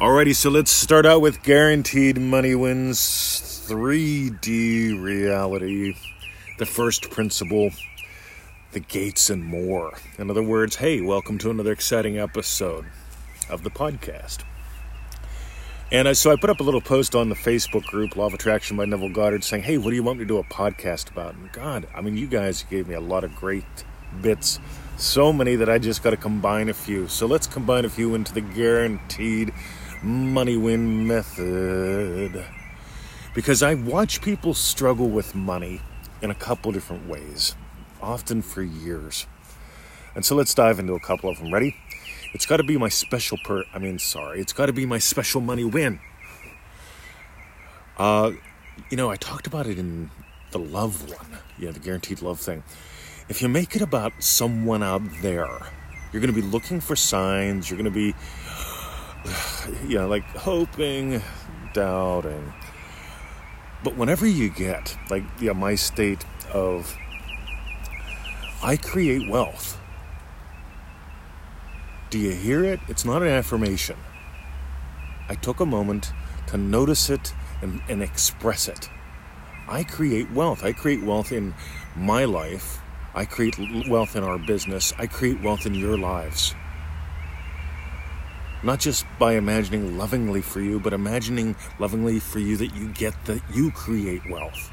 Alrighty, so let's start out with guaranteed money wins 3D reality, the first principle, the gates, and more. In other words, hey, welcome to another exciting episode of the podcast. And I, so I put up a little post on the Facebook group, Law of Attraction by Neville Goddard, saying, hey, what do you want me to do a podcast about? And God, I mean, you guys gave me a lot of great bits. So many that I just got to combine a few. So let's combine a few into the guaranteed money win method. Because I watch people struggle with money in a couple different ways, often for years. And so let's dive into a couple of them. Ready? It's got to be my special per. I mean, sorry, it's got to be my special money win. Uh, you know, I talked about it in the love one, yeah, the guaranteed love thing. If you make it about someone out there, you're going to be looking for signs. You're going to be you know, like hoping, doubting. But whenever you get, like, yeah, my state of, I create wealth. Do you hear it? It's not an affirmation. I took a moment to notice it and, and express it. I create wealth. I create wealth in my life. I create wealth in our business. I create wealth in your lives. Not just by imagining lovingly for you, but imagining lovingly for you that you get that you create wealth.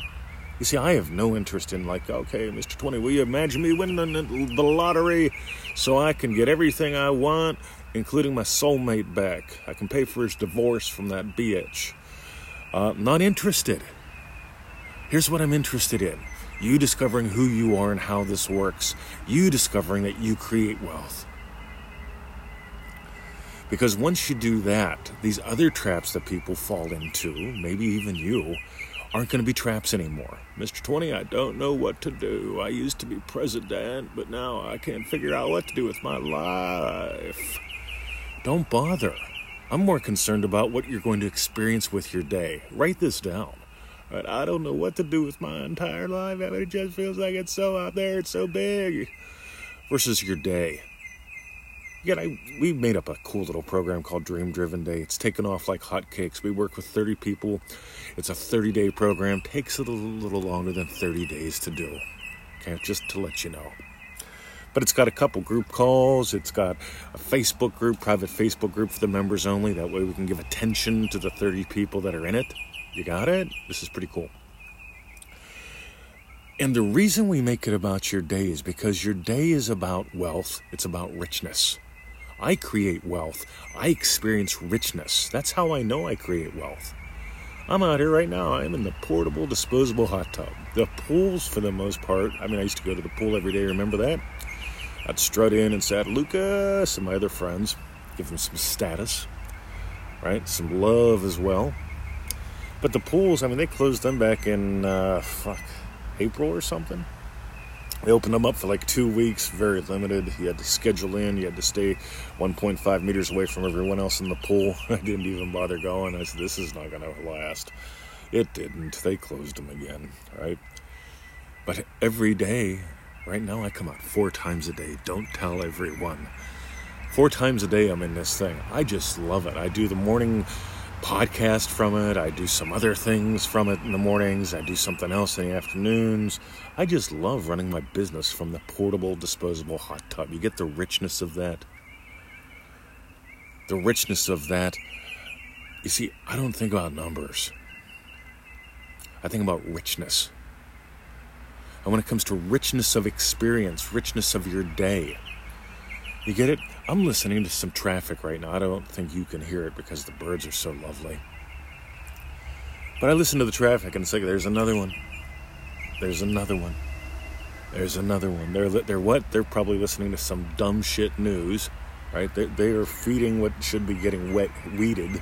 You see, I have no interest in, like, okay, Mr. 20, will you imagine me winning the lottery so I can get everything I want, including my soulmate back? I can pay for his divorce from that bitch. Uh, not interested. Here's what I'm interested in you discovering who you are and how this works, you discovering that you create wealth. Because once you do that, these other traps that people fall into, maybe even you, aren't going to be traps anymore. Mr. 20, I don't know what to do. I used to be president, but now I can't figure out what to do with my life. Don't bother. I'm more concerned about what you're going to experience with your day. Write this down. Right, I don't know what to do with my entire life. I mean, it just feels like it's so out there, it's so big. Versus your day. I, we made up a cool little program called Dream Driven Day. It's taken off like hotcakes. We work with 30 people. It's a 30 day program. Takes a little, little longer than 30 days to do. Okay, just to let you know. But it's got a couple group calls. It's got a Facebook group, private Facebook group for the members only. That way we can give attention to the 30 people that are in it. You got it? This is pretty cool. And the reason we make it about your day is because your day is about wealth, it's about richness. I create wealth. I experience richness. That's how I know I create wealth. I'm out here right now. I'm in the portable, disposable hot tub. The pools, for the most part, I mean, I used to go to the pool every day. Remember that? I'd strut in and sat Lucas and my other friends, give them some status, right? Some love as well. But the pools, I mean, they closed them back in, uh, fuck, April or something. They opened them up for like two weeks, very limited. You had to schedule in, you had to stay 1.5 meters away from everyone else in the pool. I didn't even bother going. I said, this is not going to last. It didn't. They closed them again, right? But every day, right now, I come out four times a day. Don't tell everyone. Four times a day, I'm in this thing. I just love it. I do the morning podcast from it. I do some other things from it in the mornings. I do something else in the afternoons. I just love running my business from the portable, disposable hot tub. You get the richness of that. The richness of that. You see, I don't think about numbers, I think about richness. And when it comes to richness of experience, richness of your day, you get it? I'm listening to some traffic right now. I don't think you can hear it because the birds are so lovely. But I listen to the traffic and it's like, there's another one. There's another one. There's another one. They're, they're what? They're probably listening to some dumb shit news, right? They, they are feeding what should be getting wet, weeded.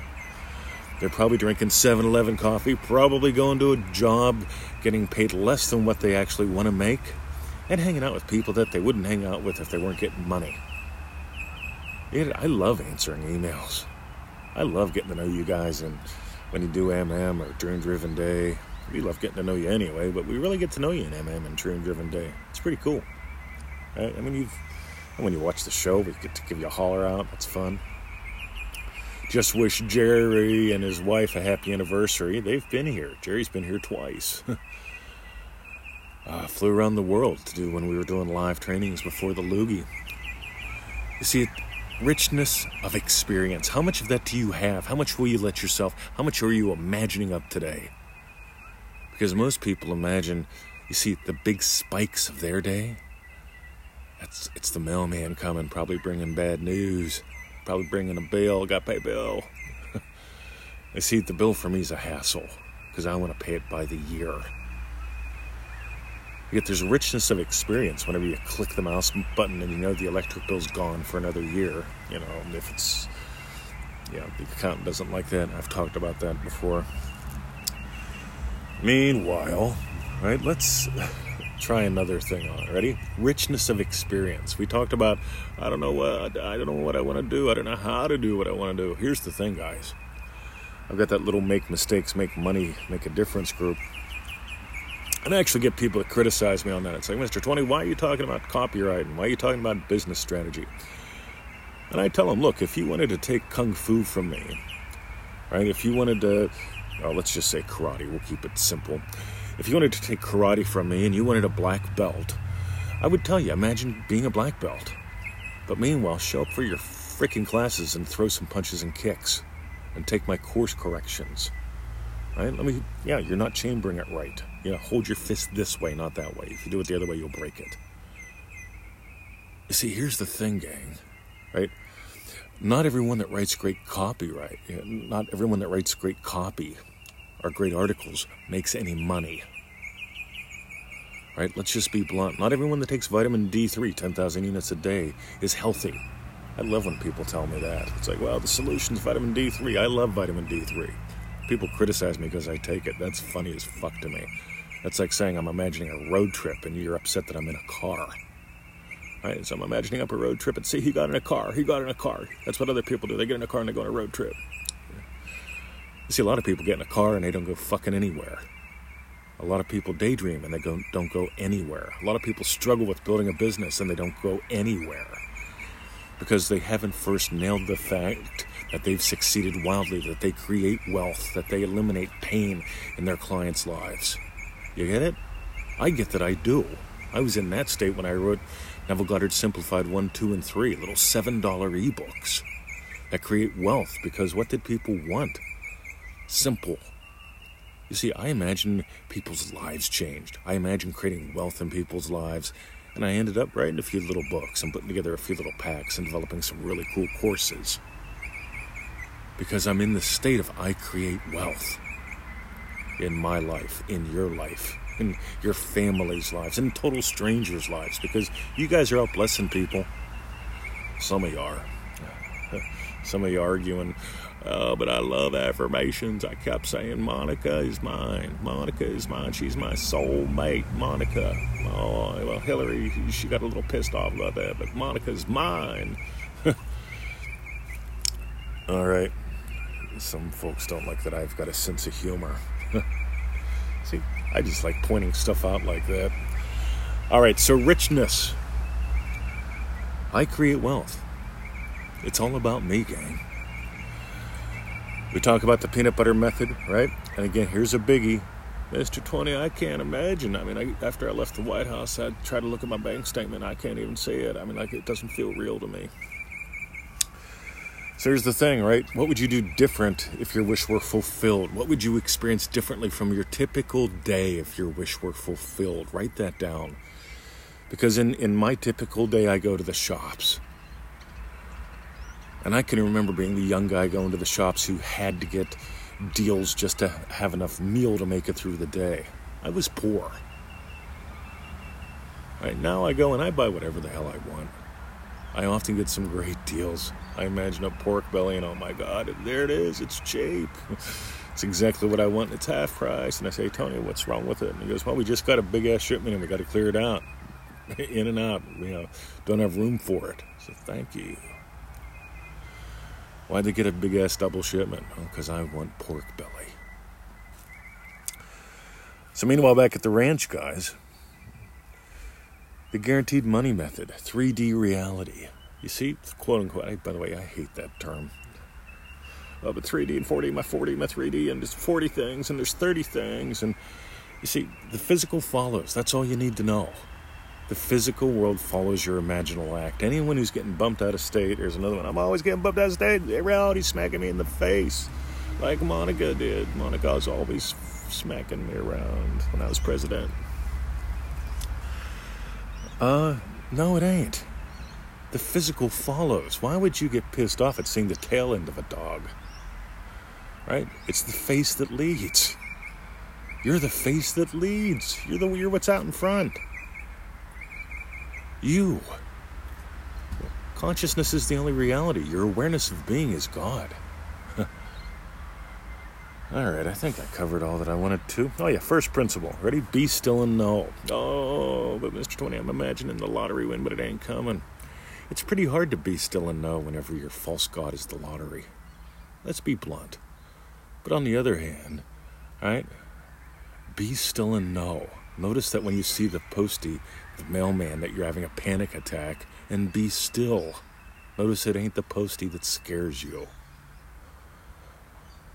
They're probably drinking 7 Eleven coffee, probably going to a job, getting paid less than what they actually want to make, and hanging out with people that they wouldn't hang out with if they weren't getting money. It, I love answering emails. I love getting to know you guys, and when you do MM or Dream Driven Day, we love getting to know you anyway. But we really get to know you in MM and Dream Driven Day. It's pretty cool. Right? I mean, you've when you watch the show, we get to give you a holler out. That's fun. just wish Jerry and his wife a happy anniversary. They've been here. Jerry's been here twice. uh, flew around the world to do when we were doing live trainings before the loogie. You see, richness of experience. How much of that do you have? How much will you let yourself? How much are you imagining up today? Because most people imagine, you see, the big spikes of their day. That's it's the mailman coming, probably bringing bad news, probably bringing a bill. Got to pay bill. I see the bill for me is a hassle because I want to pay it by the year. Yet there's richness of experience whenever you click the mouse button and you know the electric bill's gone for another year. You know, if it's, yeah, the accountant doesn't like that. I've talked about that before. Meanwhile, right, let's try another thing on. Ready? Richness of experience. We talked about, I don't know what, I don't know what I want to do. I don't know how to do what I want to do. Here's the thing, guys. I've got that little make mistakes, make money, make a difference group and I actually get people that criticize me on that. It's like, Mr. 20, why are you talking about copywriting? Why are you talking about business strategy? And I tell them, look, if you wanted to take kung fu from me, right? If you wanted to, let's just say karate, we'll keep it simple. If you wanted to take karate from me and you wanted a black belt, I would tell you, imagine being a black belt. But meanwhile, show up for your freaking classes and throw some punches and kicks and take my course corrections. Right? Let me, yeah, you're not chambering it right. You know, hold your fist this way, not that way. If you do it the other way, you'll break it. You see, here's the thing, gang, right? Not everyone that writes great copyright, not everyone that writes great copy or great articles makes any money. Right? Let's just be blunt. Not everyone that takes vitamin D3, 10,000 units a day, is healthy. I love when people tell me that. It's like, well, the solution is vitamin D3. I love vitamin D3. People criticize me because I take it. That's funny as fuck to me. That's like saying I'm imagining a road trip and you're upset that I'm in a car. Right? So I'm imagining up a road trip and see he got in a car. He got in a car. That's what other people do. They get in a car and they go on a road trip. You see a lot of people get in a car and they don't go fucking anywhere. A lot of people daydream and they go, don't go anywhere. A lot of people struggle with building a business and they don't go anywhere because they haven't first nailed the fact that they've succeeded wildly, that they create wealth, that they eliminate pain in their clients' lives. You get it? I get that I do. I was in that state when I wrote Neville Goddard Simplified 1, 2, and 3, little $7 ebooks that create wealth because what did people want? Simple. You see, I imagine people's lives changed. I imagine creating wealth in people's lives. And I ended up writing a few little books and putting together a few little packs and developing some really cool courses. Because I'm in the state of I create wealth in my life, in your life, in your family's lives, in total strangers' lives, because you guys are out blessing people. Some of you are. Some of you arguing, oh, but I love affirmations. I kept saying, Monica is mine. Monica is mine. She's my soulmate. Monica. Oh, well, Hillary, she got a little pissed off about that, but Monica's mine. All right. Some folks don't like that I've got a sense of humor. See, I just like pointing stuff out like that. All right, so richness. I create wealth. It's all about me, gang. We talk about the peanut butter method, right? And again, here's a biggie. Mr. 20, I can't imagine. I mean, I, after I left the White House, I tried to look at my bank statement. I can't even see it. I mean, like, it doesn't feel real to me. So here's the thing, right? What would you do different if your wish were fulfilled? What would you experience differently from your typical day if your wish were fulfilled? Write that down. Because in, in my typical day, I go to the shops. And I can remember being the young guy going to the shops who had to get deals just to have enough meal to make it through the day. I was poor. Right now I go and I buy whatever the hell I want. I often get some great deals. I imagine a pork belly, and oh my God, there it is. It's cheap. it's exactly what I want. It's half price. And I say, Tony, what's wrong with it? And he goes, Well, we just got a big ass shipment, and we got to clear it out, in and out. You know, don't have room for it. So thank you. Why'd they get a big ass double shipment? Oh, because I want pork belly. So meanwhile, back at the ranch, guys, the guaranteed money method, 3D reality. You see, quote unquote, I, by the way, I hate that term. oh, but 3D and 4D, my 4D, my 3D, and there's 40 things, and there's 30 things, and you see, the physical follows. That's all you need to know. The physical world follows your imaginal act. Anyone who's getting bumped out of state, there's another one. I'm always getting bumped out of state. Reality's smacking me in the face, like Monica did. Monica's always smacking me around when I was president. Uh, no, it ain't. The physical follows. Why would you get pissed off at seeing the tail end of a dog? Right? It's the face that leads. You're the face that leads. You're the you're what's out in front. You. Consciousness is the only reality. Your awareness of being is God. All right, I think I covered all that I wanted to. Oh yeah, first principle. Ready? Be still and know. Oh, but Mr. 20, I'm imagining the lottery win, but it ain't coming. It's pretty hard to be still and know whenever your false god is the lottery. Let's be blunt. But on the other hand, right? Be still and know. Notice that when you see the postie, the mailman, that you're having a panic attack, and be still. Notice it ain't the postie that scares you.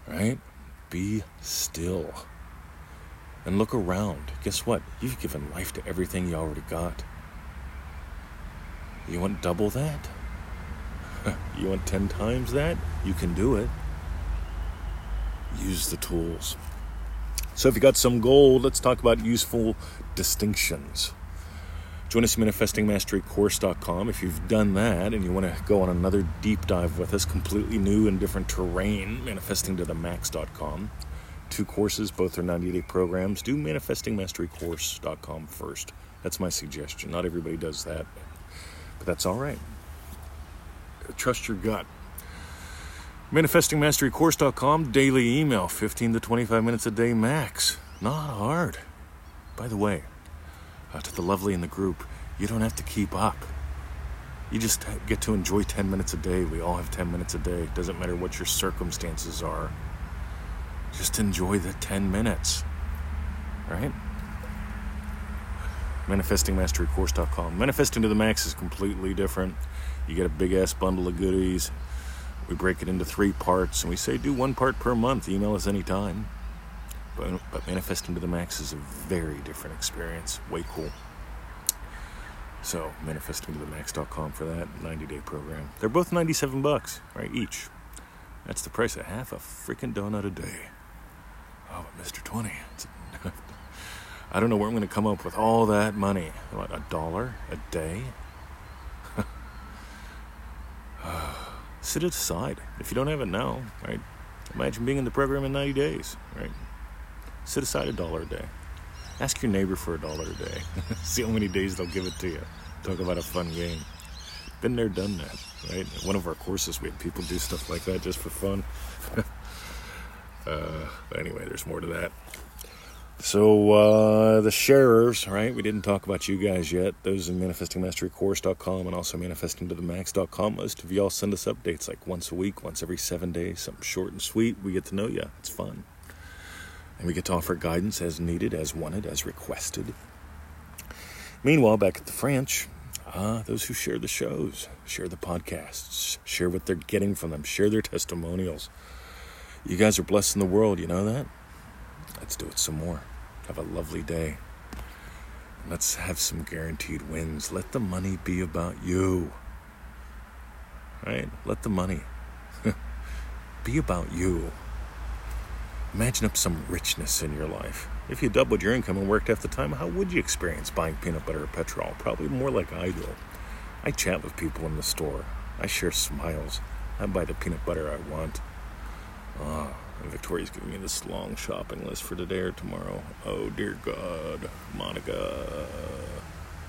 Right? Be still. And look around. Guess what? You've given life to everything you already got. You want double that? you want 10 times that? You can do it. Use the tools. So, if you got some gold, let's talk about useful distinctions. Join us at manifestingmasterycourse.com if you've done that and you want to go on another deep dive with us, completely new and different terrain, manifestingtothemax.com. Two courses, both are 90 day programs. Do manifestingmasterycourse.com first. That's my suggestion. Not everybody does that, but that's all right. Trust your gut. ManifestingMasteryCourse.com, daily email, 15 to 25 minutes a day max. Not hard. By the way, uh, to the lovely in the group, you don't have to keep up. You just get to enjoy 10 minutes a day. We all have 10 minutes a day. Doesn't matter what your circumstances are. Just enjoy the 10 minutes. Right? ManifestingMasteryCourse.com. Manifesting to the Max is completely different. You get a big ass bundle of goodies we break it into three parts and we say do one part per month. Email us anytime. But, manifesting to the max is a very different experience. Way cool. So manifestingtothemax.com for that 90 day program. They're both 97 bucks, right? Each. That's the price of half a freaking donut a day. Oh, but Mr. 20. I don't know where I'm going to come up with all that money. What, a dollar a day? sit it aside. If you don't have it now, right? Imagine being in the program in 90 days, right? Sit aside a dollar a day. Ask your neighbor for a dollar a day. See how many days they'll give it to you. Talk about a fun game. Been there, done that, right? one of our courses, we had people do stuff like that just for fun. uh, but anyway, there's more to that. So uh, the sharers, right? We didn't talk about you guys yet. Those in manifestingmasterycourse.com and also manifestingtothemax.com. Most of y'all send us updates like once a week, once every seven days, something short and sweet. We get to know you. It's fun. And we get to offer guidance as needed, as wanted, as requested. Meanwhile, back at the French, uh, those who share the shows, share the podcasts, share what they're getting from them, share their testimonials. You guys are blessed in the world, you know that? Let's do it some more. Have a lovely day. Let's have some guaranteed wins. Let the money be about you. Right? Let the money be about you. Imagine up some richness in your life. If you doubled your income and worked half the time, how would you experience buying peanut butter or petrol? Probably more like I do. I chat with people in the store. I share smiles. I buy the peanut butter I want. Oh, and Victoria's giving me this long shopping list for today or tomorrow. Oh dear God, Monica.